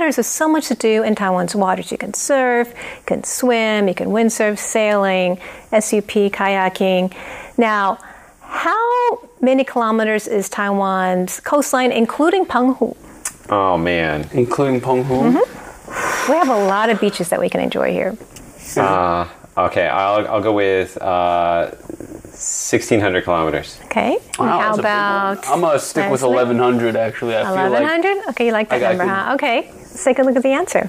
waters. There's so much to do in Taiwan's waters. You can surf, you can swim, you can windsurf, sailing, SUP, kayaking. Now, how many kilometers is Taiwan's coastline, including Penghu? Oh man, including Penghu. Mm-hmm. We have a lot of beaches that we can enjoy here. Uh, okay, I'll, I'll go with uh, 1,600 kilometers. Okay. Wow, How that's a big about? I'm gonna stick with 1100. Actually, I feel like 1100? okay, you like that I- I number, could- huh? Okay, let's take a look at the answer.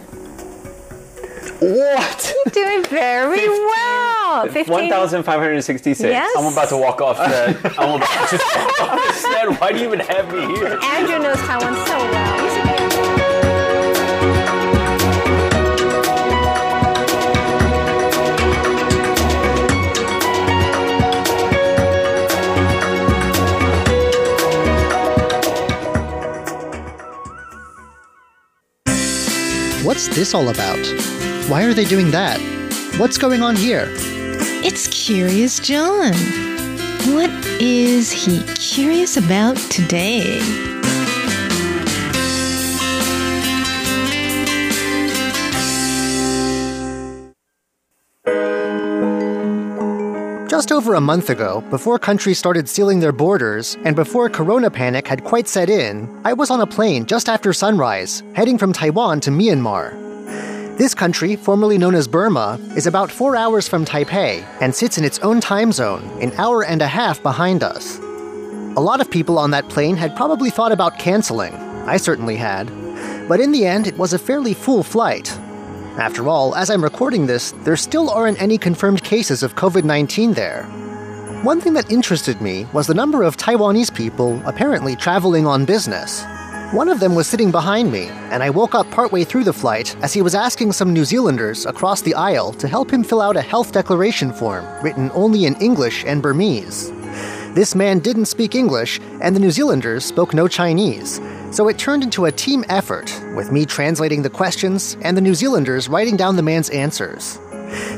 what? You're doing very well. 1,566. Yes. I'm about to walk off set. I'm about to just walk off the set. Why do you even have me here? Andrew knows Taiwan so well. What's this all about? Why are they doing that? What's going on here? It's Curious John. What is he curious about today? Just over a month ago, before countries started sealing their borders, and before corona panic had quite set in, I was on a plane just after sunrise, heading from Taiwan to Myanmar. This country, formerly known as Burma, is about four hours from Taipei and sits in its own time zone, an hour and a half behind us. A lot of people on that plane had probably thought about canceling. I certainly had. But in the end, it was a fairly full flight, after all, as I'm recording this, there still aren't any confirmed cases of COVID 19 there. One thing that interested me was the number of Taiwanese people apparently traveling on business. One of them was sitting behind me, and I woke up partway through the flight as he was asking some New Zealanders across the aisle to help him fill out a health declaration form written only in English and Burmese. This man didn't speak English, and the New Zealanders spoke no Chinese, so it turned into a team effort, with me translating the questions and the New Zealanders writing down the man's answers.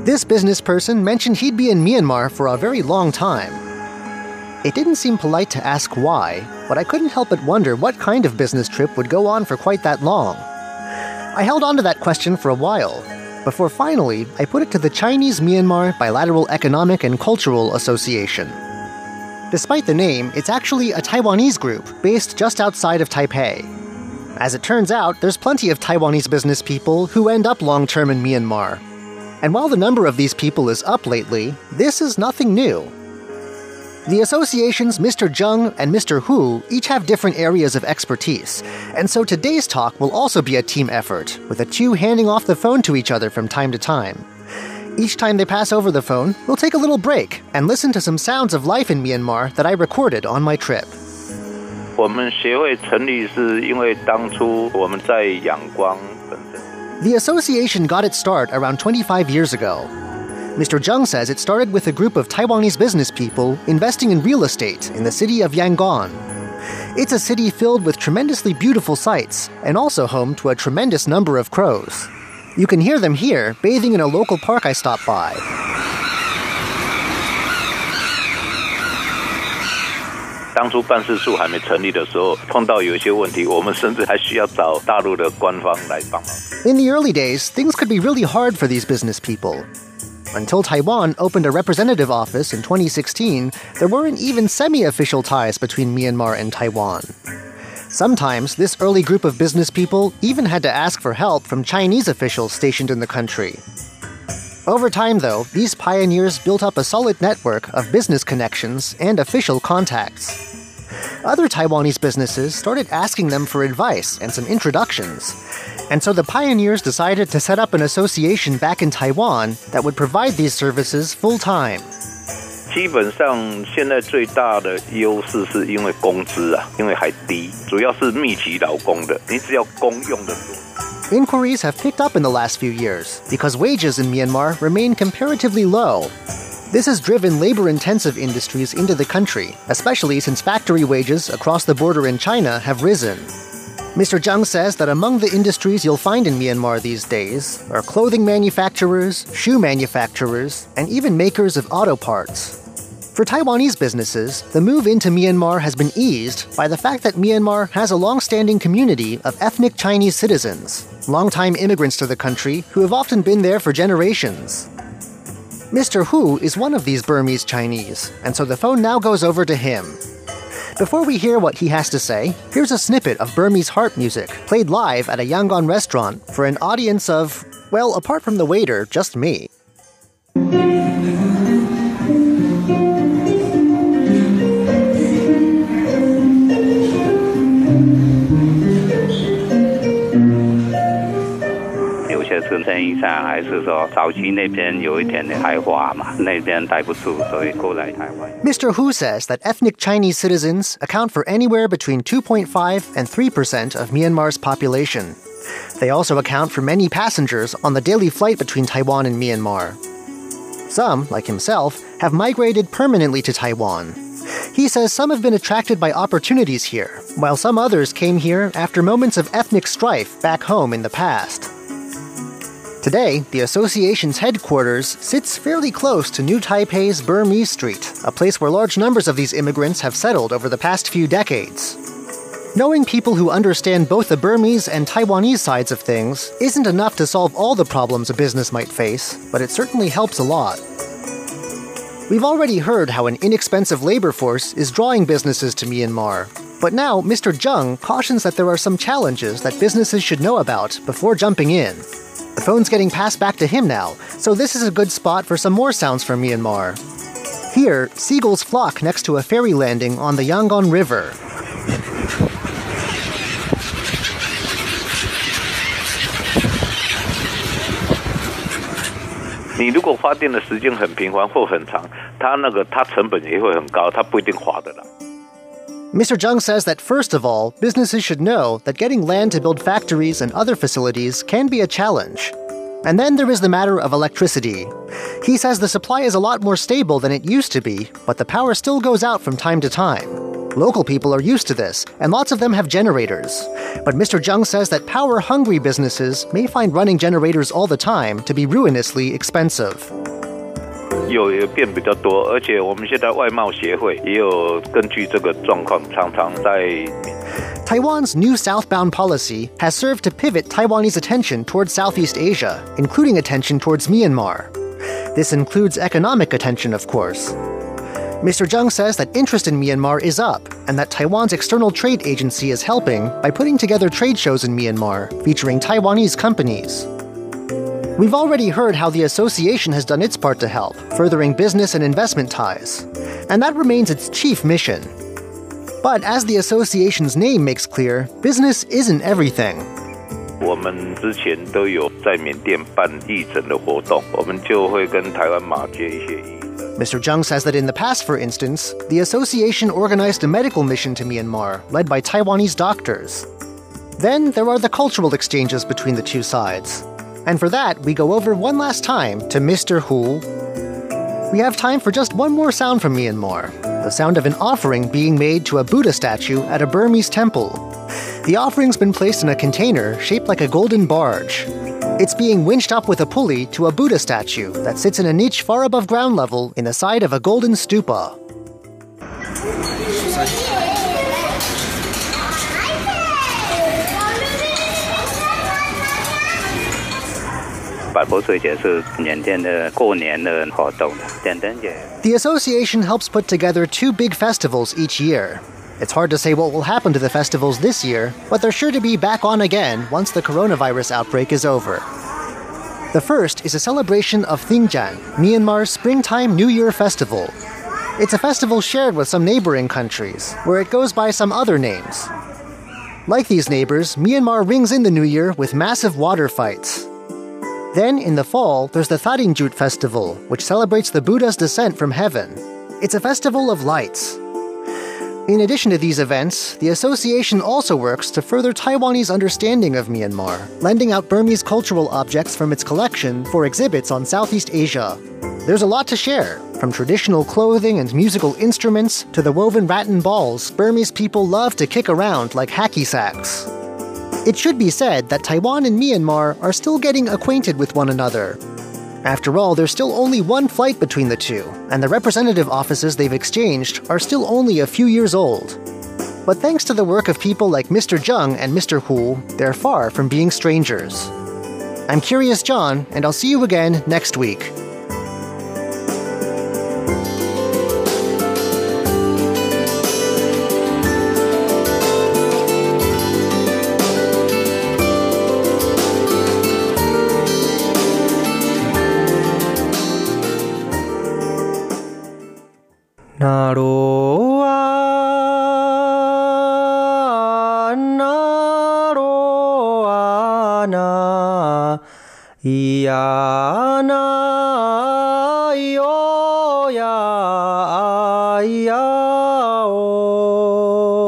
This business person mentioned he'd be in Myanmar for a very long time. It didn't seem polite to ask why, but I couldn't help but wonder what kind of business trip would go on for quite that long. I held on to that question for a while, before finally I put it to the Chinese Myanmar Bilateral Economic and Cultural Association. Despite the name, it's actually a Taiwanese group based just outside of Taipei. As it turns out, there's plenty of Taiwanese business people who end up long term in Myanmar. And while the number of these people is up lately, this is nothing new. The association's Mr. Zheng and Mr. Hu each have different areas of expertise, and so today's talk will also be a team effort, with the two handing off the phone to each other from time to time. Each time they pass over the phone, we'll take a little break and listen to some sounds of life in Myanmar that I recorded on my trip. The association got its start around 25 years ago. Mr. Zheng says it started with a group of Taiwanese business people investing in real estate in the city of Yangon. It's a city filled with tremendously beautiful sights and also home to a tremendous number of crows. You can hear them here, bathing in a local park I stopped by. In the early days, things could be really hard for these business people. Until Taiwan opened a representative office in 2016, there weren't even semi official ties between Myanmar and Taiwan. Sometimes, this early group of business people even had to ask for help from Chinese officials stationed in the country. Over time, though, these pioneers built up a solid network of business connections and official contacts. Other Taiwanese businesses started asking them for advice and some introductions. And so the pioneers decided to set up an association back in Taiwan that would provide these services full time. 基本上现在最大的优势是因为工资啊，因为还低，主要是密集劳工的，你只要公用的多。 Inquiries have picked up in the last few years because wages in Myanmar remain comparatively low. This has driven labor intensive industries into the country, especially since factory wages across the border in China have risen. Mr. Zhang says that among the industries you'll find in Myanmar these days are clothing manufacturers, shoe manufacturers, and even makers of auto parts. For Taiwanese businesses, the move into Myanmar has been eased by the fact that Myanmar has a long standing community of ethnic Chinese citizens, longtime immigrants to the country who have often been there for generations. Mr. Hu is one of these Burmese Chinese, and so the phone now goes over to him. Before we hear what he has to say, here's a snippet of Burmese harp music played live at a Yangon restaurant for an audience of, well, apart from the waiter, just me. 有些是生意上，还是说早期那边有一点点开花嘛，那边待不住，所以过来台湾。 Mr. Hu says that ethnic Chinese citizens account for anywhere between 2.5 and 3% of Myanmar's population. They also account for many passengers on the daily flight between Taiwan and Myanmar. Some, like himself, have migrated permanently to Taiwan. He says some have been attracted by opportunities here, while some others came here after moments of ethnic strife back home in the past. Today, the association's headquarters sits fairly close to New Taipei's Burmese Street, a place where large numbers of these immigrants have settled over the past few decades. Knowing people who understand both the Burmese and Taiwanese sides of things isn't enough to solve all the problems a business might face, but it certainly helps a lot. We've already heard how an inexpensive labor force is drawing businesses to Myanmar. But now, Mr. Zheng cautions that there are some challenges that businesses should know about before jumping in. The phone's getting passed back to him now, so this is a good spot for some more sounds from Myanmar. Here, seagulls flock next to a ferry landing on the Yangon River. Mr. Zheng says that first of all, businesses should know that getting land to build factories and other facilities can be a challenge. And then there is the matter of electricity. He says the supply is a lot more stable than it used to be, but the power still goes out from time to time. Local people are used to this, and lots of them have generators. But Mr. Zheng says that power hungry businesses may find running generators all the time to be ruinously expensive. Taiwan's new southbound policy has served to pivot Taiwanese attention towards Southeast Asia, including attention towards Myanmar. This includes economic attention, of course. Mr. Zheng says that interest in Myanmar is up and that Taiwan's external trade agency is helping by putting together trade shows in Myanmar featuring Taiwanese companies. We've already heard how the association has done its part to help, furthering business and investment ties, and that remains its chief mission. But as the association's name makes clear, business isn't everything. Mr. Zheng says that in the past, for instance, the association organized a medical mission to Myanmar, led by Taiwanese doctors. Then there are the cultural exchanges between the two sides. And for that, we go over one last time to Mr. Hu. We have time for just one more sound from Myanmar the sound of an offering being made to a Buddha statue at a Burmese temple. The offering's been placed in a container shaped like a golden barge. It's being winched up with a pulley to a Buddha statue that sits in a niche far above ground level in the side of a golden stupa. The association helps put together two big festivals each year. It's hard to say what will happen to the festivals this year, but they're sure to be back on again once the coronavirus outbreak is over. The first is a celebration of Thingyan, Myanmar's Springtime New Year Festival. It's a festival shared with some neighboring countries, where it goes by some other names. Like these neighbors, Myanmar rings in the new year with massive water fights. Then, in the fall, there's the Thadingyut festival, which celebrates the Buddha's descent from heaven. It's a festival of lights. In addition to these events, the association also works to further Taiwanese understanding of Myanmar, lending out Burmese cultural objects from its collection for exhibits on Southeast Asia. There's a lot to share, from traditional clothing and musical instruments to the woven rattan balls Burmese people love to kick around like hacky sacks. It should be said that Taiwan and Myanmar are still getting acquainted with one another. After all, there's still only one flight between the two, and the representative offices they've exchanged are still only a few years old. But thanks to the work of people like Mr. Zheng and Mr. Hu, they're far from being strangers. I'm Curious John, and I'll see you again next week.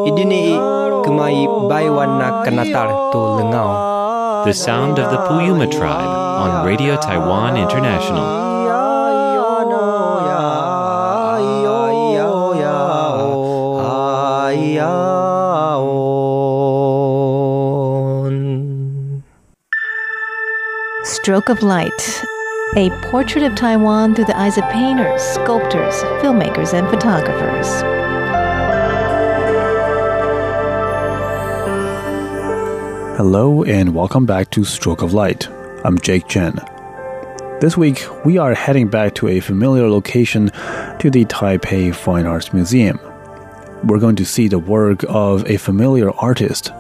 Idini kumai baiwan na kanatar lengau. The sound of the Puyuma tribe on Radio Taiwan International. Stroke of Light, a portrait of Taiwan through the eyes of painters, sculptors, filmmakers, and photographers. Hello and welcome back to Stroke of Light. I'm Jake Chen. This week, we are heading back to a familiar location to the Taipei Fine Arts Museum. We're going to see the work of a familiar artist,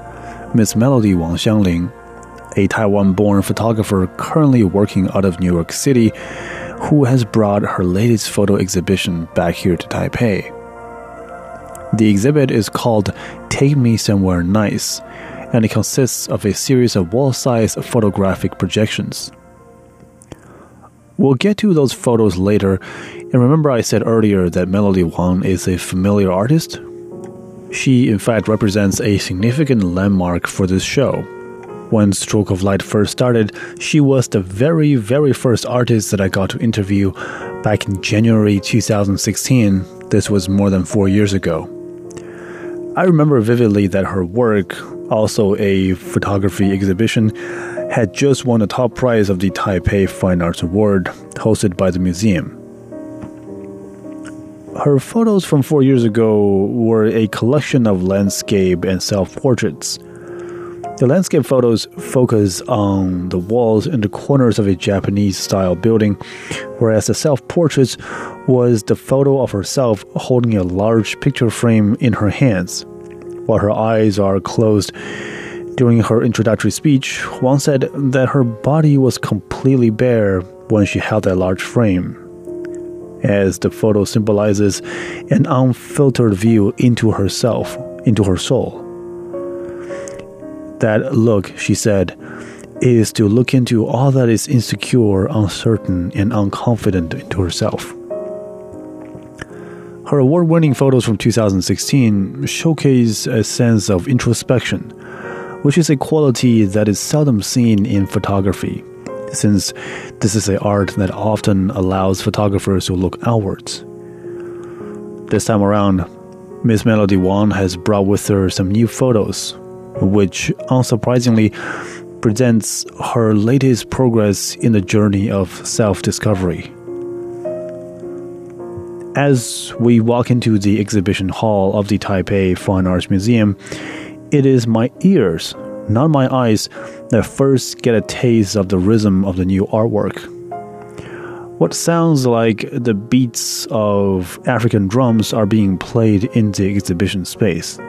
Miss Melody Wang Xiangling, a Taiwan born photographer currently working out of New York City, who has brought her latest photo exhibition back here to Taipei. The exhibit is called Take Me Somewhere Nice, and it consists of a series of wall sized photographic projections. We'll get to those photos later, and remember I said earlier that Melody Wang is a familiar artist? She, in fact, represents a significant landmark for this show. When Stroke of Light first started, she was the very, very first artist that I got to interview back in January 2016. This was more than four years ago. I remember vividly that her work, also a photography exhibition, had just won the top prize of the Taipei Fine Arts Award hosted by the museum. Her photos from four years ago were a collection of landscape and self portraits. The landscape photos focus on the walls and the corners of a Japanese style building, whereas the self portraits was the photo of herself holding a large picture frame in her hands. While her eyes are closed, during her introductory speech, Wang said that her body was completely bare when she held that large frame, as the photo symbolizes an unfiltered view into herself, into her soul. That look, she said, is to look into all that is insecure, uncertain, and unconfident into herself. Her award winning photos from 2016 showcase a sense of introspection, which is a quality that is seldom seen in photography, since this is an art that often allows photographers to look outwards. This time around, Miss Melody Wang has brought with her some new photos, which unsurprisingly presents her latest progress in the journey of self discovery. As we walk into the exhibition hall of the Taipei Fine Arts Museum, it is my ears, not my eyes, that first get a taste of the rhythm of the new artwork. What sounds like the beats of African drums are being played in the exhibition space.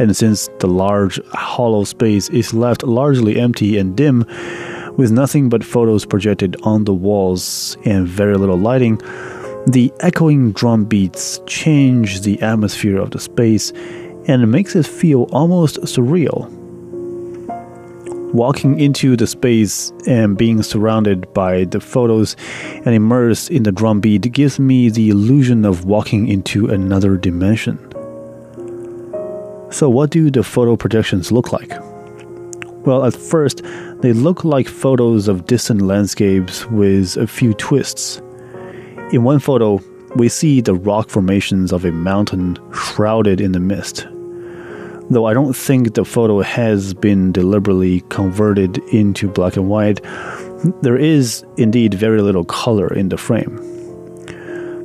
And since the large hollow space is left largely empty and dim, with nothing but photos projected on the walls and very little lighting, the echoing drum beats change the atmosphere of the space and makes it feel almost surreal. Walking into the space and being surrounded by the photos and immersed in the drum beat gives me the illusion of walking into another dimension. So, what do the photo projections look like? Well, at first, they look like photos of distant landscapes with a few twists. In one photo, we see the rock formations of a mountain shrouded in the mist. Though I don't think the photo has been deliberately converted into black and white, there is indeed very little color in the frame.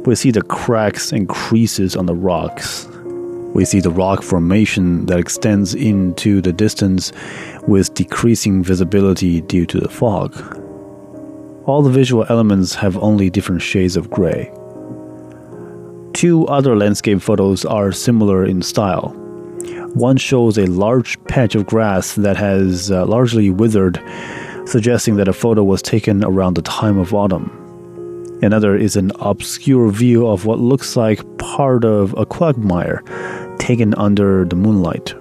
We see the cracks and creases on the rocks. We see the rock formation that extends into the distance with decreasing visibility due to the fog. All the visual elements have only different shades of gray. Two other landscape photos are similar in style. One shows a large patch of grass that has uh, largely withered, suggesting that a photo was taken around the time of autumn. Another is an obscure view of what looks like part of a quagmire taken under the moonlight.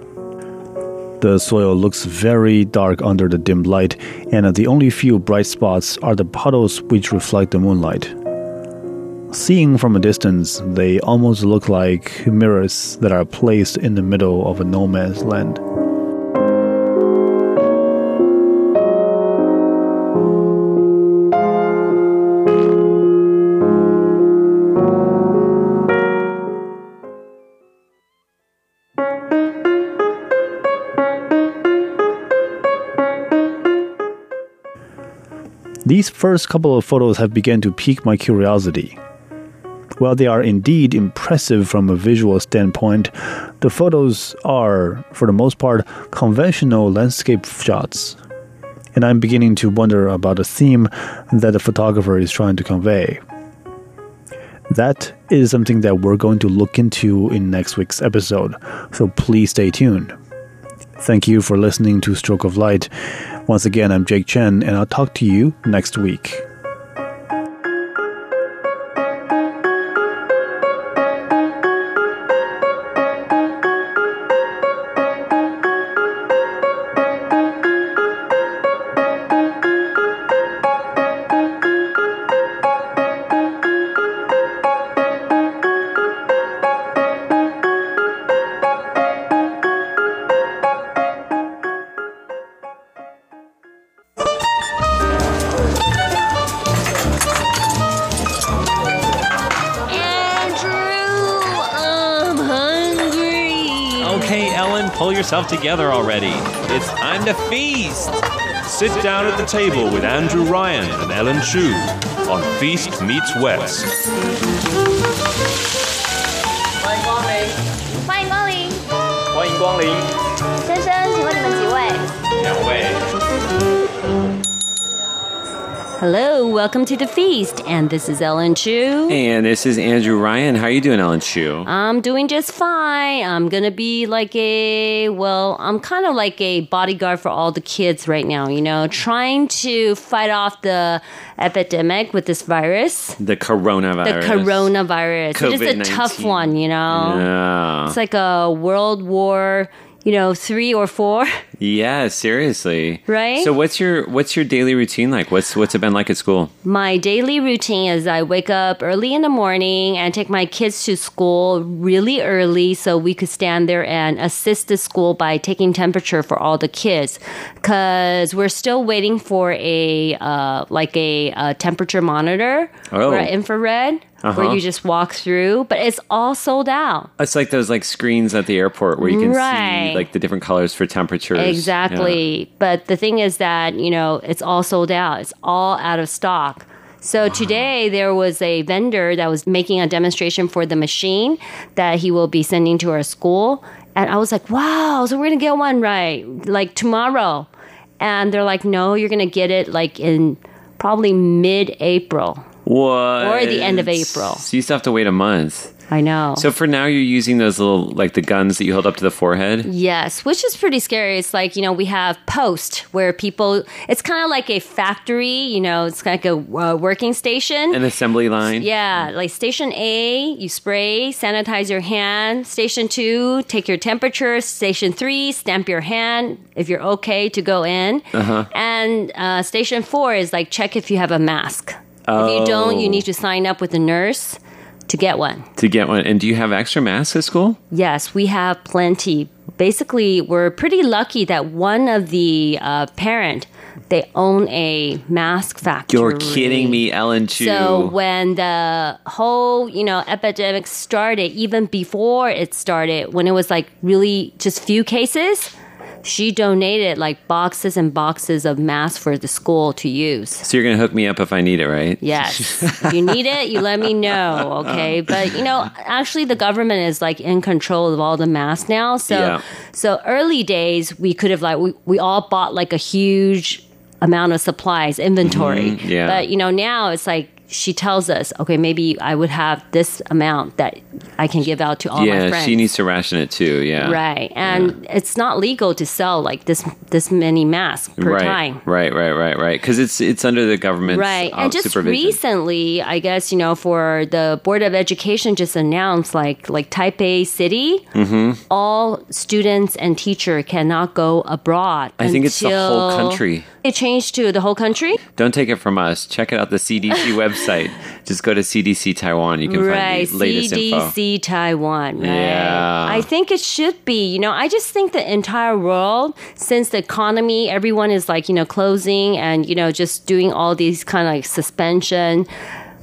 The soil looks very dark under the dim light, and the only few bright spots are the puddles which reflect the moonlight. Seeing from a distance, they almost look like mirrors that are placed in the middle of a no man's land. These first couple of photos have begun to pique my curiosity. While they are indeed impressive from a visual standpoint, the photos are, for the most part, conventional landscape shots. And I'm beginning to wonder about the theme that the photographer is trying to convey. That is something that we're going to look into in next week's episode, so please stay tuned. Thank you for listening to Stroke of Light. Once again, I'm Jake Chen, and I'll talk to you next week. Okay, Ellen, pull yourself together already. It's time to feast. Sit down at the table with Andrew Ryan and Ellen Chu on Feast Meets West. 欢迎光临，欢迎光临，欢迎光临。先生，请问你们几位？两位。 Hello, welcome to the feast, and this is Ellen Chu. And this is Andrew Ryan. How are you doing, Ellen Chu? I'm doing just fine. I'm gonna be like a, well, I'm kind of like a bodyguard for all the kids right now, you know, trying to fight off the epidemic with this virus. The coronavirus. The coronavirus. It is a tough one, you know. Yeah. It's like a World War, you know, three or four. Yeah, seriously. Right? So what's your what's your daily routine like? What's what's it been like at school? My daily routine is I wake up early in the morning and take my kids to school really early so we could stand there and assist the school by taking temperature for all the kids because we're still waiting for a uh, like a, uh temperature monitor Oh. or an infrared Uh-huh. where you just walk through, but it's all sold out. It's like those like screens at the airport where you can Right. see like the different colors for temperatures. Exactly. But the thing is that, you know, it's all sold out. It's all out of stock. So today there was a vendor that was making a demonstration for the machine that he will be sending to our school. And I was like, wow, so we're going to get one right like tomorrow. And they're like, no, you're going to get it like in probably mid April. What? Or the end of April. So you still have to wait a month. I know. So for now, you're using those little like the guns that you hold up to the forehead. Yes, which is pretty scary. It's like, you know, we have post where people, it's kind of like a factory, you know, it's like a uh, working station. An assembly line. Yeah, like station A, you spray, sanitize your hand. Station two, take your temperature. Station three, stamp your hand if you're okay to go in. Uh-huh. And uh, station four is like check if you have a mask. If you don't, you Oh. need to sign up with a nurse to get one. To get one. And do you have extra masks at school? Yes, we have plenty. Basically, we're pretty lucky that one of the uh, parent they own a mask factory. You're kidding me, Ellen Chu. So when the whole, you know, epidemic started, even before it started, when it was like really just few cases, she donated like boxes and boxes of masks for the school to use. So you're gonna hook me up if I need it, right? Yes. if you need it, you let me know, okay? But you know, actually the government is like in control of all the masks now. So Yeah. so early days we could have like we, we all bought like a huge amount of supplies, inventory. Mhm, yeah. But you know, now it's like she tells us, okay, maybe I would have this amount that I can give out to all my friends. yeah, she needs to ration it too. Yeah. Right. And it's not legal to sell like this this many masks per right, time. Right, right, right, right. Because it's it's under the government Right. uh, And just recently, I guess, you know, for the Board of Education just announced like like Taipei City, hmm all students and teacher cannot go abroad. I think it's the whole country. It changed to the whole country? Don't take it from us. Check it out the CDC website. Just go to CDC Taiwan. You can right, find the latest info. CDC Taiwan, right? Yeah. I think it should be. You know, I just think the entire world, since the economy, everyone is like, you know, closing and, you know, just doing all these kind of like suspension.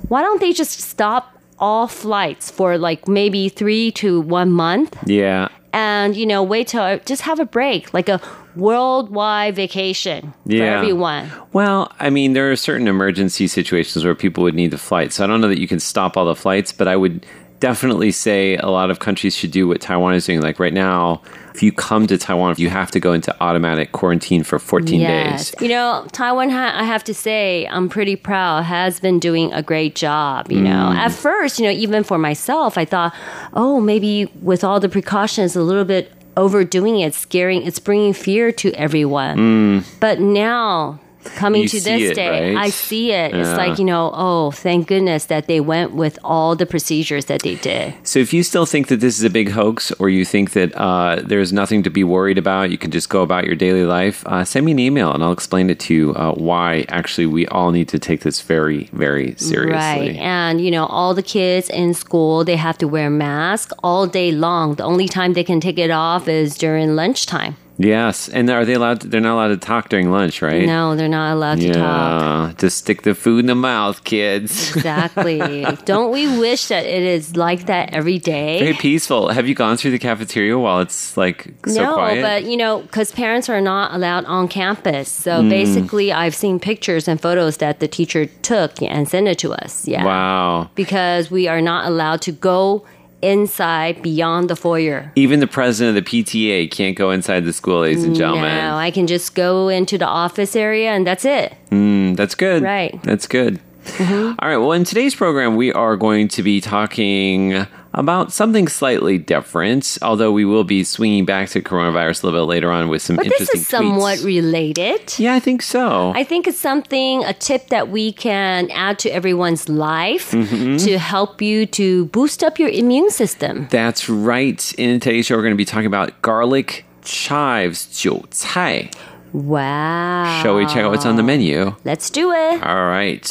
Why don't they just stop all flights for like maybe three to one month Yeah. And, you know, wait till just have a break, like a worldwide vacation for everyone. Well, I mean, there are certain emergency situations where people would need the flight. So I don't know that you can stop all the flights, but I would definitely say a lot of countries should do what Taiwan is doing. Like right now, if you come to Taiwan, you have to go into automatic quarantine for 14 Yes. days. You know, Taiwan, ha- I have to say, I'm pretty proud, has been doing a great job. You know, Mm. at first, you know, even for myself, I thought, oh, maybe with all the precautions, a little bit overdoing it, scaring, it's bringing fear to everyone. Mm. But now, coming You to this it, day, right? I see it. It's Yeah. like, you know, oh, thank goodness that they went with all the procedures that they did. So if you still think that this is a big hoax or you think that uh, there's nothing to be worried about, you can just go about your daily life, uh, send me an email and I'll explain it to you uh, why actually we all need to take this very, very seriously. Right. And, you know, all the kids in school, they have to wear masks all day long. The only time they can take it off is during lunchtime. Yes. And are they allowed to, they're not allowed to talk during lunch, right? No, they're not allowed to yeah. talk. Just stick the food in the mouth, kids. Exactly. Don't we wish that it is like that every day? Very peaceful. Have you gone through the cafeteria while it's like so no, quiet? but you know, because parents are not allowed on campus. So Mm. basically, I've seen pictures and photos that the teacher took and sent it to us. Yeah. Wow. Because we are not allowed to go inside beyond the foyer. Even the president of the PTA can't go inside the school, ladies and gentlemen. No, I can just go into the office area and that's it. Mm, that's good. Right. That's good. Mm-hmm. All right. Well, in today's program, we are going to be talking about something slightly different, although we will be swinging back to coronavirus a little bit later on with some But this interesting is somewhat related. Yeah, I think so. I think it's something, a tip that we can add to everyone's life Mhm. to help you to boost up your immune system. That's right. In today's show, we're going to be talking about garlic chives, 韭菜. Wow. Shall we check out what's on the menu? Let's do it. All right.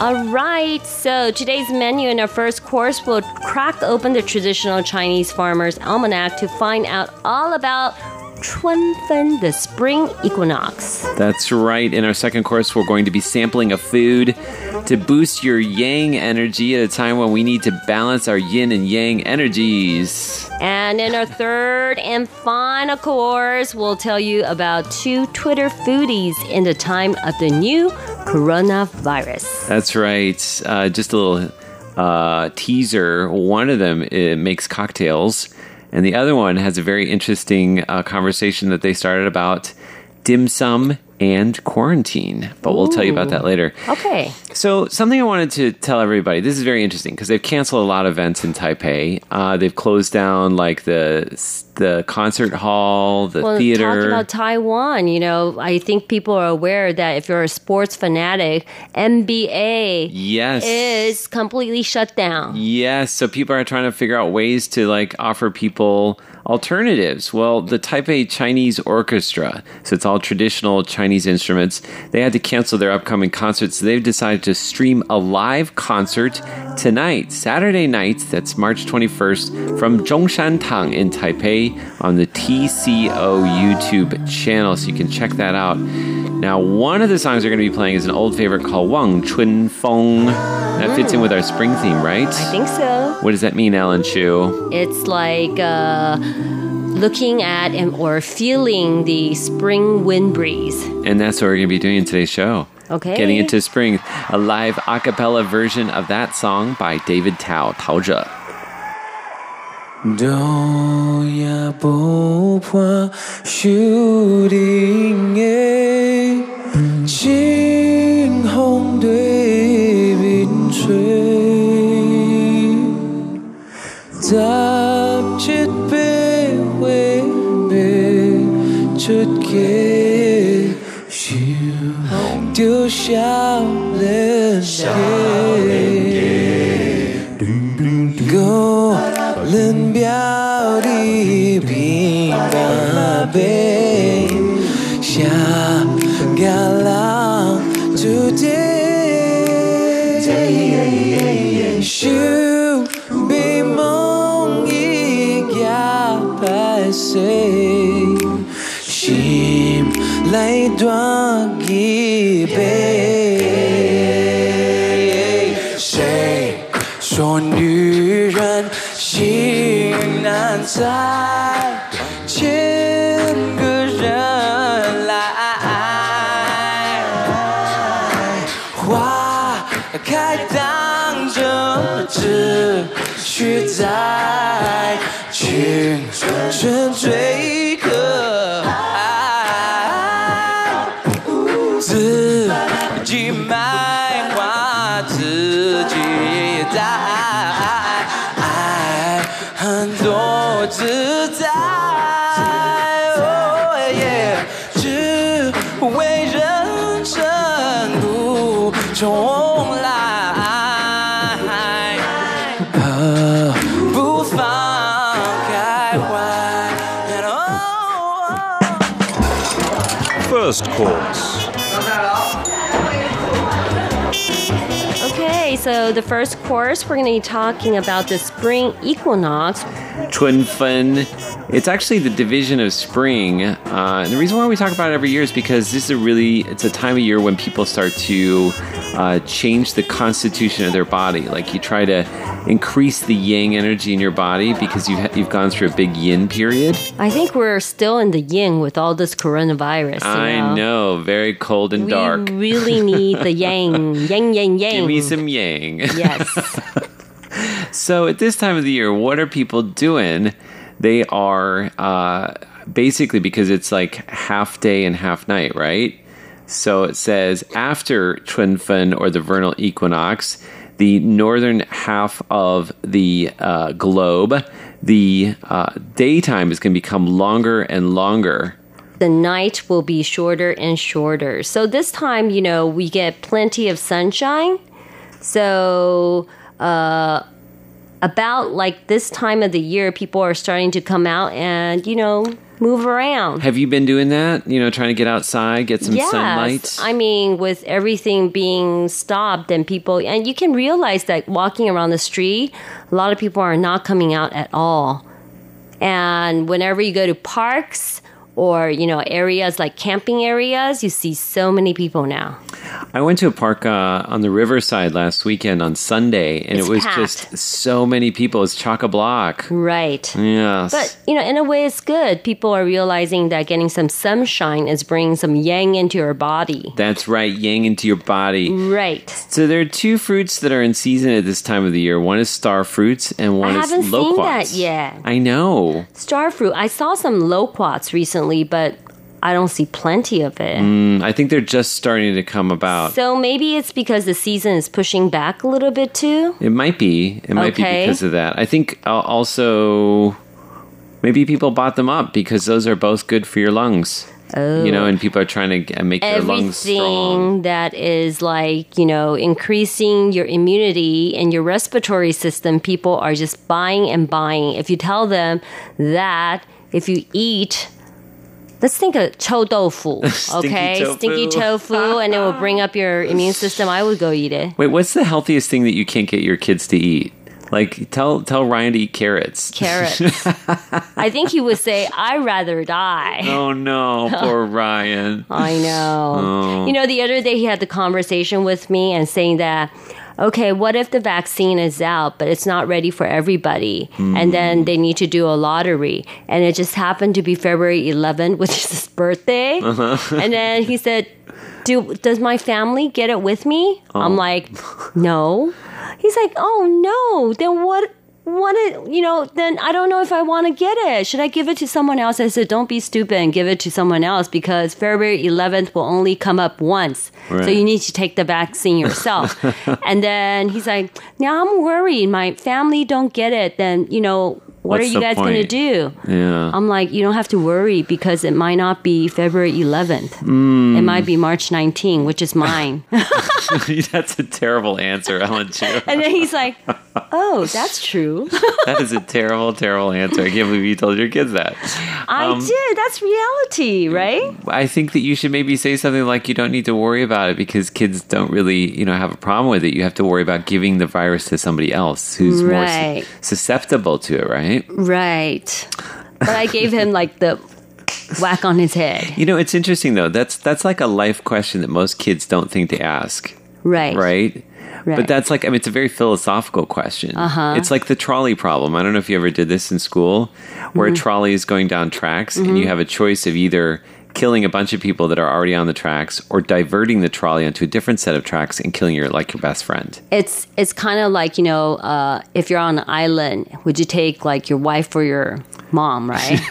All right, so today's menu in our first course will crack open the traditional Chinese farmer's almanac to find out all about Chunfen, the spring equinox. That's right. In our second course, we're going to be sampling a food to boost your yang energy at a time when we need to balance our yin and yang energies. And in our third and final course, we'll tell you about two Twitter foodies in the time of the new coronavirus. That's right. Uh, just a little uh, teaser. One of them uh, makes cocktails, and the other one has a very interesting uh, conversation that they started about dim sum and quarantine. But we'll tell you about that later. Okay. So, something I wanted to tell everybody this is very interesting because they've canceled a lot of events in Taipei. Uh, they've closed down like the the concert hall, the well, theater. talking about Taiwan, you know, I think people are aware that if you're a sports fanatic, NBA Yes. is completely shut down. Yes, so people are trying to figure out ways to like offer people alternatives. Well, the Taipei Chinese Orchestra, so it's all traditional Chinese instruments, they had to cancel their upcoming concert, so they've decided to stream a live concert tonight, Saturday night, that's March 21st, from Zhongshan Tang in Taipei on the TCO YouTube channel, so you can check that out. Now, one of the songs they're going to be playing is an old favorite called Wang Chun Feng. That fits in with our spring theme, right? I think so. What does that mean, Ellen Chu? It's like uh, looking at and or feeling the spring wind breeze. And that's what we're going to be doing in today's show. Okay. Getting into spring, a live a cappella version of that song by David Tao, Tao Zhe. 都也不怕树林嘅清风对面吹，杂 Yeah. 为人生路重来，不放开怀。 First course. Okay, so the first course, we're going to be talking about the spring equinox. Chunfen. It's actually the division of spring. Uh, and the reason why we talk about it every year is because this is a really, it's a time of year when people start to uh, change the constitution of their body. Like you try to increase the yang energy in your body because you've, ha- you've gone through a big yin period. I think we're still in the yin with all this coronavirus. you I know, very cold and We dark. We really need the yang, yang, yang, yang. Give me some yang. Yes. So at this time of the year, what are people doing? They are uh, basically because it's like half day and half night, right? So it says after Chunfen or the vernal equinox, the northern half of the uh, globe, the uh, daytime is going to become longer and longer. the night will be shorter and shorter. So this time, you know, we get plenty of sunshine. So, uh, about like this time of the year, people are starting to come out and, you know, move around. Have you been doing that? You know, trying to get outside, get some yes. sunlight? I mean, with everything being stopped and people, and you can realize that walking around the street, a lot of people are not coming out at all. And whenever you go to parks or, you know, areas like camping areas, you see so many people now. I went to a park uh, on the riverside last weekend on Sunday, and It's it was packed. just so many people. It's chock a block. Right. Yes. But, you know, in a way, it's good. People are realizing that getting some sunshine is bringing some yang into your body. That's right, yang into your body. Right. So there are two fruits that are in season at this time of the year. One is star fruits, and one I is haven't loquats. seen that yet. I know. Star fruit. I saw some loquats recently, but I don't see plenty of it. Mm, I think they're just starting to come about. So maybe it's because the season is pushing back a little bit too. It might be. It might Okay. be because of that. I think uh, also maybe people bought them up because those are both good for your lungs. Oh. You know, and people are trying to g- make their lungs strong. Everything that is like, you know, increasing your immunity and your respiratory system, people are just buying and buying. If you tell them that if you eat Let's think of chou tofu, Stinky okay? tofu. Stinky tofu, and it will bring up your immune system. I would go eat it. Wait, what's the healthiest thing that you can't get your kids to eat? Like, tell tell Ryan to eat carrots. Carrots. I think he would say, I'd rather die. oh no, poor Ryan. I know. Oh. You know, the other day he had the conversation with me and saying that, okay, what if the vaccine is out, but it's not ready for everybody? Hmm. And then they need to do a lottery. And it just happened to be February 11th, which is his birthday. Uh-huh. And then he said, do, Does my family get it with me? Oh. I'm like, No. He's like, Oh no, then what? What it, you know, then I don't know if I want to get it. Should I give it to someone else? I said, don't be stupid and give it to someone else because February 11th will only come up once. So you need to take the vaccine yourself. and then he's like, now I'm worried. My family don't get it. Then, you know, what What's are you guys going to do? Yeah. I'm like, you don't have to worry because it might not be February 11th. Mm. It might be March 19th, which is mine. that's a terrible answer, Ellen Chu. and then he's like, oh, that's true. that is a terrible, terrible answer. I can't believe you told your kids that. I Um, did. That's reality, right? I think that you should maybe say something like you don't need to worry about it because kids don't really, you know, have a problem with it. You have to worry about giving the virus to somebody else who's more su- susceptible to it, right? Right. But I gave him like the whack on his head. You know, it's interesting though. That's that's like a life question that most kids don't think to ask, Right. right? Right. But that's like I mean, it's a very philosophical question. Uh-huh. It's like the trolley problem. I don't know if you ever did this in school, where Mhm. a trolley is going down tracks, and Mhm. you have a choice of either killing a bunch of people that are already on the tracks, or diverting the trolley onto a different set of tracks and killing your like your best friend. It's it's kind of like you know, uh, if you're on an island, would you take like your wife or your mom? Right?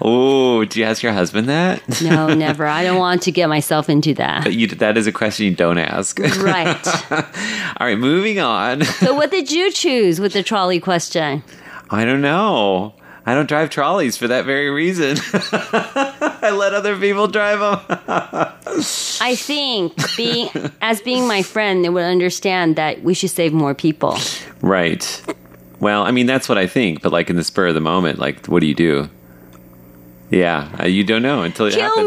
Oh, did you ask your husband that? no, never. I don't want to get myself into that. But you, that is a question you don't ask. Right. All right, moving on. So, what did you choose with the trolley question? I don't know. I don't drive trolleys for that very reason. I let other people drive them. I think being as being my friend, they would understand that we should save more people. right. Well, I mean, that's what I think, but like in the spur of the moment, like, what do you do? Yeah, uh, you don't know until it Kill happens.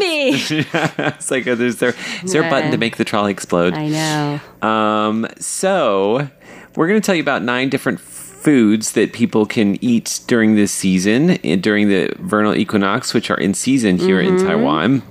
me. it's like, uh, there's there, is there a button to make the trolley explode? I know. Um, so we're going to tell you about nine different foods that people can eat during this season, eh, during the vernal equinox, which are in season here in Mhm. Taiwan.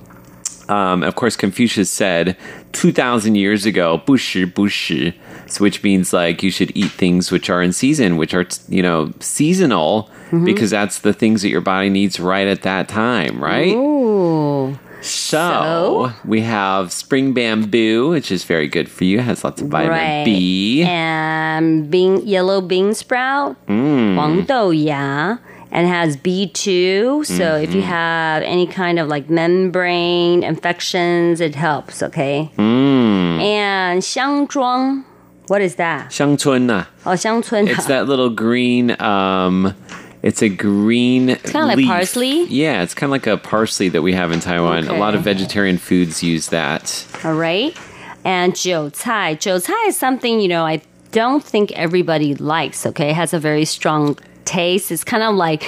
Um, of course, Confucius said 2,000 years ago, 不时不时, so which means like you should eat things which are in season, which are, you know, seasonal, Mhm. because that's the things that your body needs right at that time, right? Ooh. So, we have spring bamboo, which is very good for you. Has lots of vitamin Right. B. And bean yellow bean sprout, Mm. 黄豆芽, and has B2. So if you Mhm. have any kind of like membrane infections, it helps, okay? Mm. And 香庄, what is that? 香椿呐. Oh, 香椿. It's that little green. Um, it's a green. It's kind of like parsley. Yeah, it's kind of like a parsley that we have in Taiwan. Okay. A lot of vegetarian foods use that. All right, and jiu cai. Jiu cai is something you know I don't think everybody likes. Okay, it has a very strong taste. It's kind of like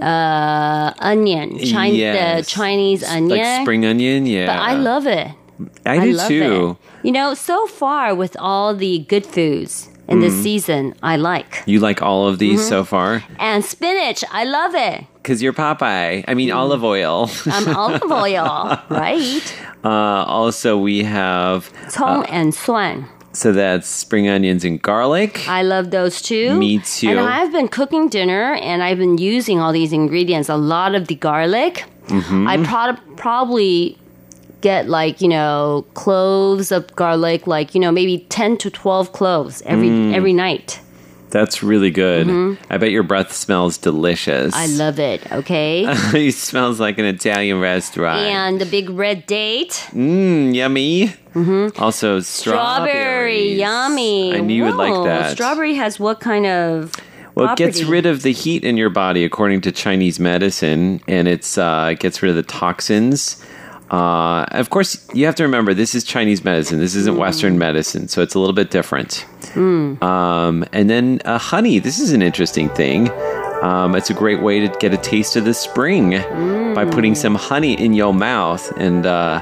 uh, onion, Chinese, yes. the Chinese onion, like spring onion. Yeah, but I love it. I, I do too. It. You know, so far with all the good foods in this Mm. season, I like. You like all of these Mhm. so far? And spinach, I love it. Because you're Popeye. I mean, olive oil. Um, olive oil, right? Uh, also, we have. 葱 uh, and suan. so that's spring onions and garlic. I love those too. Me too. And I've been cooking dinner and I've been using all these ingredients. A lot of the garlic. Mhm. I pro- probably get like, you know, cloves of garlic, like, you know, maybe 10 to 12 cloves every Mm. every night. That's really good. Mhm. I bet your breath smells delicious. I love it, okay? it smells like an Italian restaurant. and the big red date. Mmm, yummy. Also, Strawberry, yummy. I knew you would like that. Strawberry has what kind of Well, it gets rid of the heat in your body, according to Chinese medicine, and it's uh, it gets rid of the toxins. Uh, of course, you have to remember this is Chinese medicine. This isn't Western medicine, so it's a little bit different. Mm. Um, and then uh, honey. This is an interesting thing. Um, it's a great way to get a taste of the spring by putting some honey in your mouth. And uh,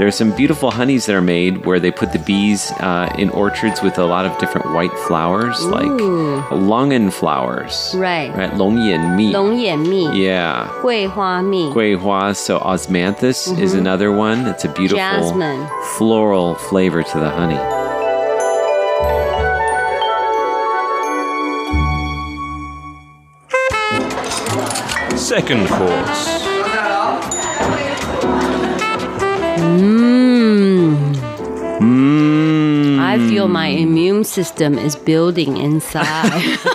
there are some beautiful honeys that are made where they put the bees uh, in orchards with a lot of different white flowers, Ooh. like longan flowers. Right. Right. Longyan mi. Longyan mi. Yeah. Guihua mi. Guihua. So osmanthus mm -hmm. is mm-hmm. another one. It's a beautiful Jasmine. floral flavor to the honey. Second course. Mmm. Mmm. I feel my immune system is building inside.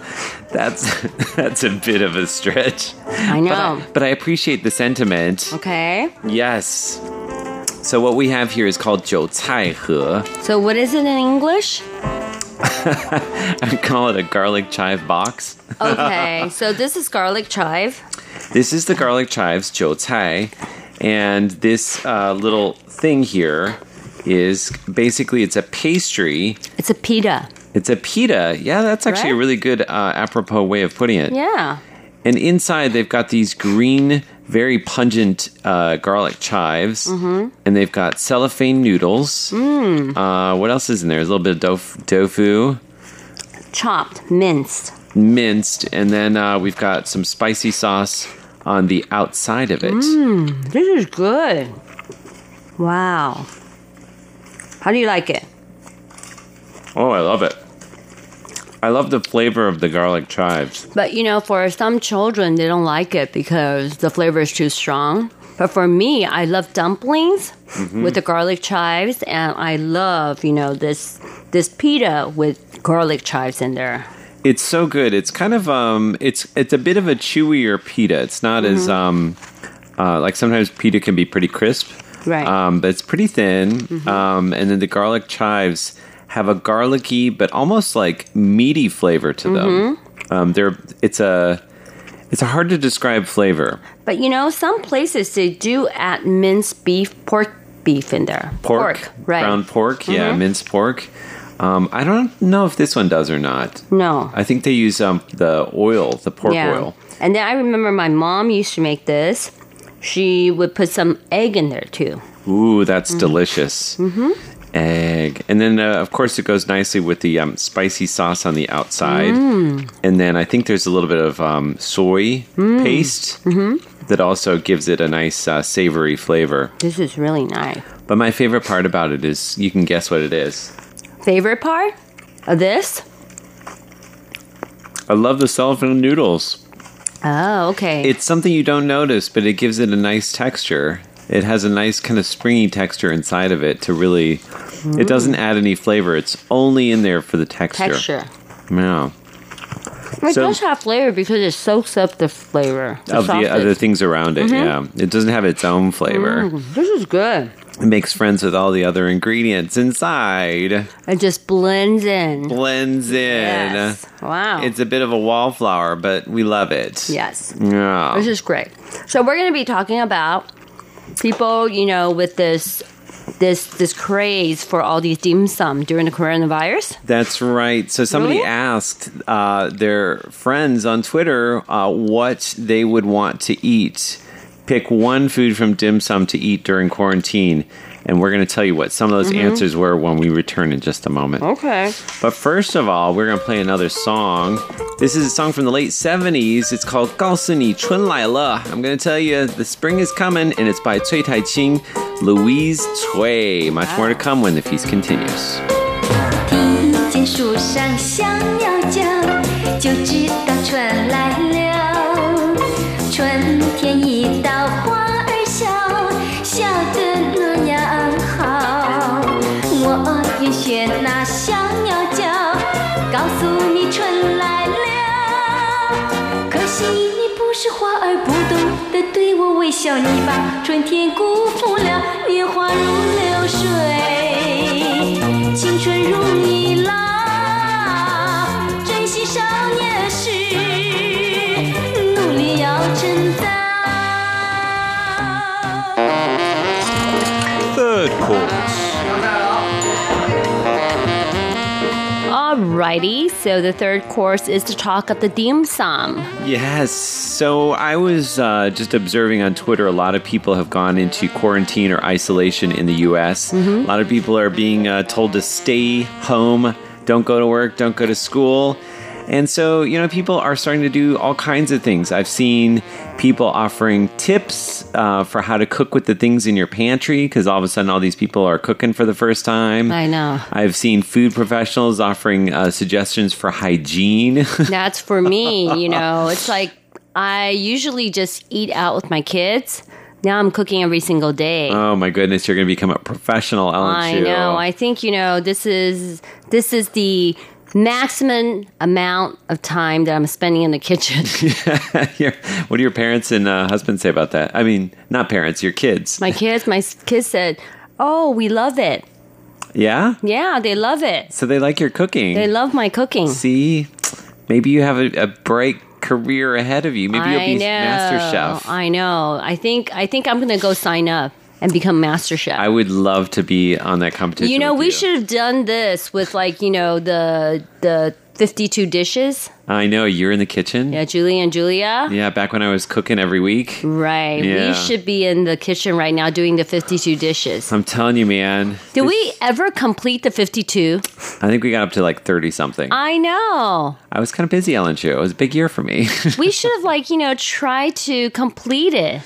That's that's a bit of a stretch. I know. But I, but I appreciate the sentiment. okay. Yes. So what we have here is called 韭菜盒. So what is it in English? I call it a garlic chive box. Okay. so this is garlic chive. This is the garlic chives 韭菜, and this uh, little thing here is basically it's a pastry. It's a pita. It's a pita. Yeah, that's actually a really good uh, apropos way of putting it. Yeah. And inside, they've got these green, very pungent uh, garlic chives, Mhm. and they've got cellophane noodles. Mm. Uh, what else is in there? There's a little bit of tof- tofu, Chopped, minced. minced, and then uh, we've got some spicy sauce on the outside of it. Mmm. This is good. Wow. How do you like it? Oh, I love it. I love the flavor of the garlic chives. But you know, for some children, they don't like it because the flavor is too strong. But for me, I love dumplings Mhm. with the garlic chives, and I love you know this this pita with garlic chives in there. It's so good. It's kind of um, it's it's a bit of a chewier pita. It's not as Mhm. um, uh, like sometimes pita can be pretty crisp, Right. Um, but it's pretty thin. Um, and then the garlic chives have a garlicky but almost like meaty flavor to them. Um, they're it's a it's a hard to describe flavor. But you know, some places they do add minced beef, pork beef in there. Pork, right? ground pork, yeah, Mhm. minced pork. Um, I don't know if this one does or not. No. I think they use um, the oil, the pork yeah. oil. And then I remember my mom used to make this. She would put some egg in there too. Ooh, that's delicious. Mm-hmm. Egg. And then, uh, of course, it goes nicely with the um, spicy sauce on the outside. Mm. And then I think there's a little bit of um, soy Mm. paste Mm-hmm. that also gives it a nice uh, savory flavor. This is really nice. But my favorite part about it is you can guess what it is. Favorite part of this? I love the cellophane noodles. Oh, okay. It's something you don't notice, but it gives it a nice texture. It has a nice kind of springy texture inside of it to really. It Mm. doesn't add any flavor. It's only in there for the texture. Texture. Yeah. It So- does have flavor because it soaks up the flavor. of the other things around it. Mhm. Yeah, it doesn't have its own flavor. Mm, this is good. It makes friends with all the other ingredients inside. It just blends in. Blends in. Yes. Wow. It's a bit of a wallflower, but we love it. Yes. Yeah. This is great. So we're going to be talking about people, you know, with this this this craze for all these dim sum during the coronavirus. That's right. So somebody Really? asked uh, their friends on Twitter uh, what they would want to eat. Pick one food from dim sum to eat during quarantine, and we're going to tell you what some of those Mhm. answers were when we return in just a moment. Okay. But first of all, we're going to play another song. This is a song from the late 70s. It's called 告诉你春来了. I'm going to tell you the spring is coming, and it's by Cui Taiqing, Louise Cui. Much more to come when the feast continues. 微笑，你把春天辜负了，年华如流水，青春如你老，珍惜少年时，努力要成长。Alrighty, so the third course is to talk of the dim sum. Yes. So I was uh, just observing on Twitter, a lot of people have gone into quarantine or isolation in the U.S. A lot of people are being uh, told to stay home, don't go to work, don't go to school. And so, you know, people are starting to do all kinds of things. I've seen people offering tips uh, for how to cook with the things in your pantry because all of a sudden all these people are cooking for the first time. I know. I've seen food professionals offering uh, suggestions for hygiene. That's for me, you know. It's like I usually just eat out with my kids. Now I'm cooking every single day. Oh my goodness, you're going to become a professional Ellen I Chu. know. I think you know this is this is the maximum amount of time that I'm spending in the kitchen. Your- what do your parents and uh, husband say about that? I mean, not parents, your kids. my kids, my kids said, "Oh, we love it. yeah? Yeah, they love it. So they like your cooking. They love my cooking." See, maybe you have a, a bright career ahead of you. Maybe you'll be know. master chef. I know. I think I think I'm gonna go sign up and become master chef. I would love to be on that competition. you know, we should have done this with like you know the the 52 dishes. I know you're in the kitchen. Yeah, Julie and Julia. Yeah, back when I was cooking every week. Right. Yeah. We should be in the kitchen right now doing the 52 dishes. I'm telling you, man. Did we ever complete the 52? I think we got up to like 30 something. I know. I was kind of busy, Ellen Chu. It was a big year for me. We should have like, you know, tried to complete it.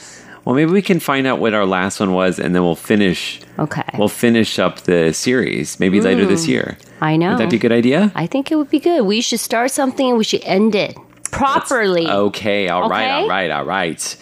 Well, maybe we can find out what our last one was, and then we'll finish. Okay. We'll finish up the series maybe later this Mm. year. I know. Would that be a good idea? I think it would be good. We should start something and we should end it properly. Okay, all right, Okay? all right, all right.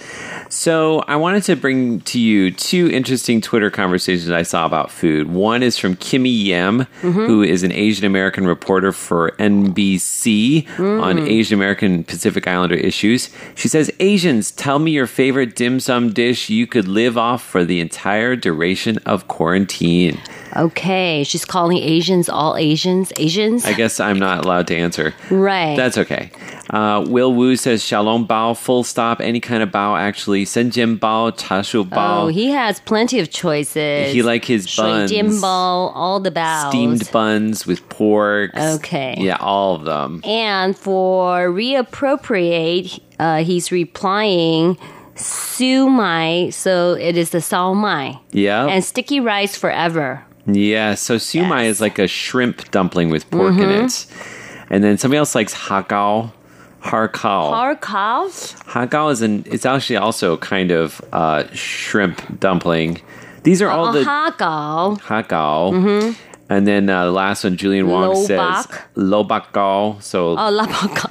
So I wanted to bring to you two interesting Twitter conversations I saw about food. One is from Kimmy Yam, Mhm. who is an Asian American reporter for NBC on Mm. Asian American Pacific Islander issues. She says, Asians, tell me your favorite dim sum dish you could live off for the entire duration of quarantine. Okay, she's calling Asians all Asians. Asians? I guess I'm not allowed to answer. Right. That's okay. Uh, Will Wu says Xiaolong Bao, full stop, any kind of bao actually. Senjin Bao, tashu Bao. Oh, he has plenty of choices. He like his buns. Bao, all the bao. Steamed buns with pork. Okay. Yeah, all of them. And for reappropriate, uh, he's replying su mai, so it is the sao mai. Yeah. And sticky rice forever yeah, so siumai is like a shrimp dumpling with pork in Mhm. it. And then somebody else likes hakao. Harkao. Har cow? Hakao is an it's actually also kind of uh, shrimp dumpling. These are all Oh, the har cow. hakao. Mhm. And then uh, the last one, Julian Wong says Lobak. lobakao. So Oh,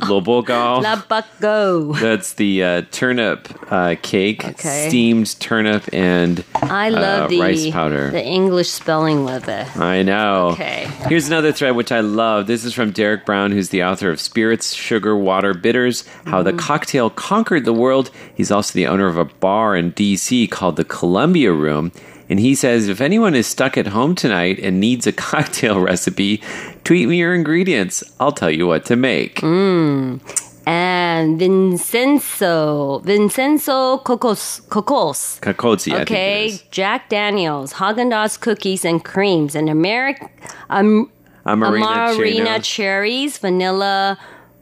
lobogao. Labako. That's the uh, turnip uh, cake, Okay. steamed turnip and I love uh, the rice powder. the English spelling of it. I know. Okay. Here's another thread which I love. This is from Derek Brown, who's the author of Spirits, Sugar, Water, Bitters How the Cocktail Conquered the World. He's also the owner of a bar in D.C. called the Columbia Room. And he says if anyone is stuck at home tonight and needs a cocktail recipe, tweet me your ingredients. I'll tell you what to make. Mm. And Vincenzo, Vincenzo Cocos, Cocos. Kakotsi, I think Okay. Jack Daniels, Haagen Dazs cookies and creams, and American um, Amarena Chino. cherries, vanilla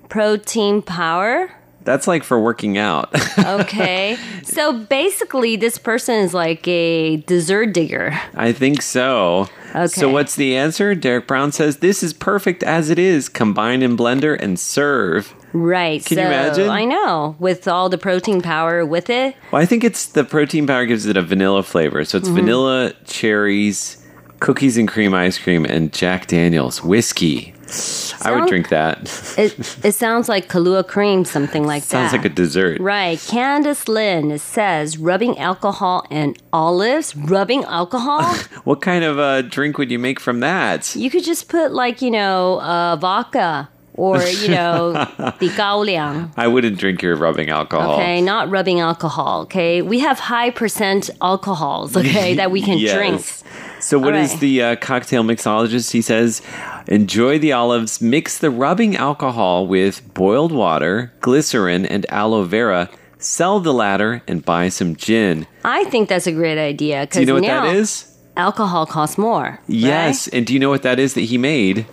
protein powder. That's like for working out. Okay, so basically, this person is like a dessert digger. I think so. Okay. So what's the answer? Derek Brown says this is perfect as it is. Combine in blender and serve. Right. Can so you imagine? I know with all the protein power with it. Well, I think it's the protein power gives it a vanilla flavor. So it's Mhm. vanilla, cherries, cookies and cream ice cream, and Jack Daniels whiskey. I would drink that. It it sounds like Kahlua cream, something like Sounds that. Sounds like a dessert. Right. Candace Lynn, says rubbing alcohol and olives. Rubbing alcohol? What kind of uh, drink would you make from that? you could just put like, you know, uh, vodka or, you know, the gaoliang. I wouldn't drink your rubbing alcohol. Okay, not rubbing alcohol. Okay, we have high percent alcohols. Okay, that we can Yes. drink. So, what is the uh, cocktail mixologist? He says, enjoy the olives, mix the rubbing alcohol with boiled water, glycerin, and aloe vera. Sell the latter and buy some gin. I think that's a great idea. Do you know what now that is? Alcohol costs more. Yes. And do you know what that is that he made?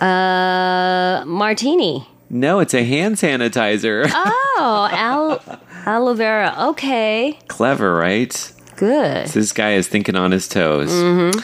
Uh, martini. No, it's a hand sanitizer. Oh, al- aloe vera. Okay, Clever, right? good. So this guy is thinking on his toes. Mm-hmm.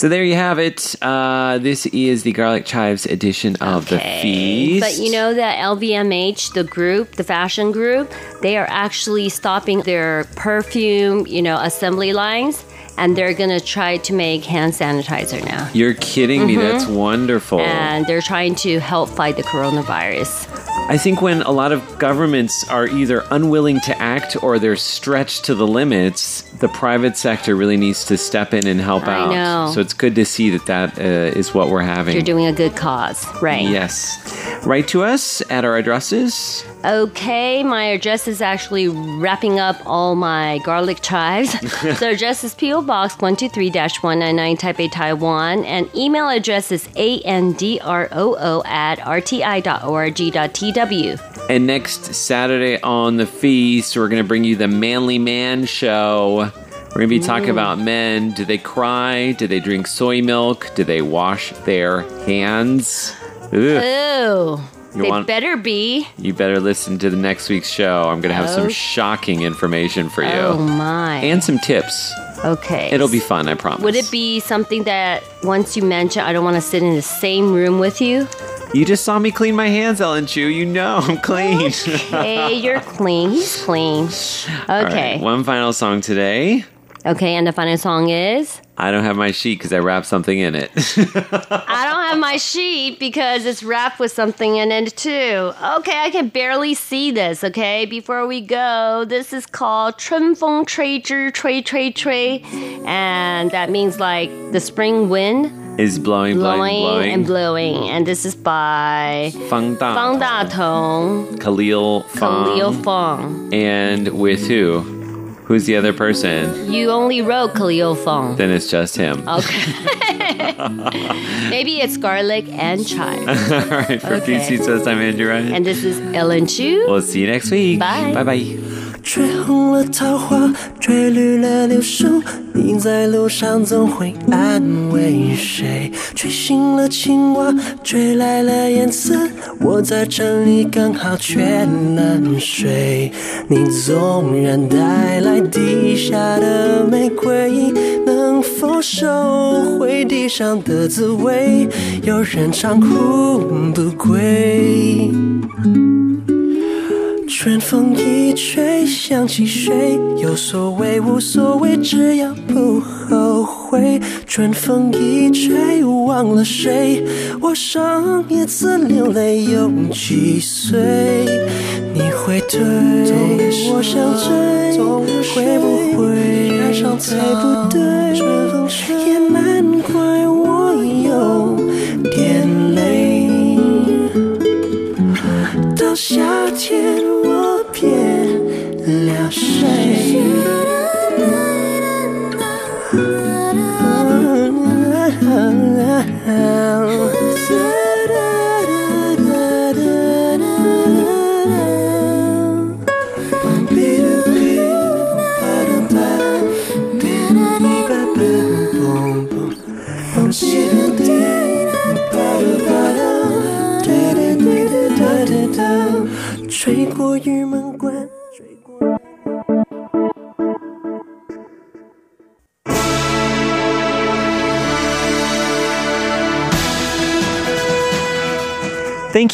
So there you have it. Uh, this is the Garlic Chives edition of the feast. But you know that LVMH, the group, the fashion group, they are actually stopping their perfume, you know, assembly lines, and they're gonna try to make hand sanitizer now. You're kidding me. That's wonderful. And they're trying to help fight the coronavirus. I think when a lot of governments are either unwilling to act or they're stretched to the limits, the private sector really needs to step in and help I out. know. So it's good to see that that uh, is what we're having. You're doing a good cause, right? Yes. Write to us at our addresses. Okay, my address is actually wrapping up all my garlic chives. so address is PO Box 123-199 Taipei, Taiwan, and email address is androo at rti.org.tw. And next Saturday on the feast, we're going to bring you the Manly Man Show. We're going to be talking Ooh. about men. Do they cry? Do they drink soy milk? Do they wash their hands? Ugh. Ooh, You they want- better be. You better listen to the next week's show. I'm going to have some Oh. shocking information for you. Oh my. And some tips. Okay. It'll be fun, I promise. Would it be something that once you mention, I don't want to sit in the same room with you? You just saw me clean my hands, Ellen Chu. You know I'm clean. Hey, you're clean. He's clean. Okay. right, one final song today. Okay, and the final song is? I don't have my sheet because I wrapped something in it. I don't have my sheet because it's wrapped with something in it too. Okay, I can barely see this. Okay, before we go, this is called 春风吹之吹吹吹, and that means like the spring wind is blowing, blowing, blowing, blowing. and blowing. And this is by Fang Da Fang Da Tong, Khalil Fong, Khalil Fong, and with who? Who's the other person? You only wrote Fong. Then it's just him. Okay. Maybe it's garlic and chive. All right, for Okay. PC West, I'm Andrew Ryan. And this is Ellen Chu. We'll see you next week. Bye. Bye bye. 吹红了桃花，吹绿了柳树，你在路上总会安慰谁？吹醒了青蛙，吹来了燕子，我在城里刚好缺冷水。你纵然带来地下的玫瑰，能否收回地上的滋味？有人唱哭不归。春风一吹，想起谁？有所谓无所谓，只要不后悔。春风一吹，忘了谁？我上一次流泪有几岁？你会对我想追，会不会对不对？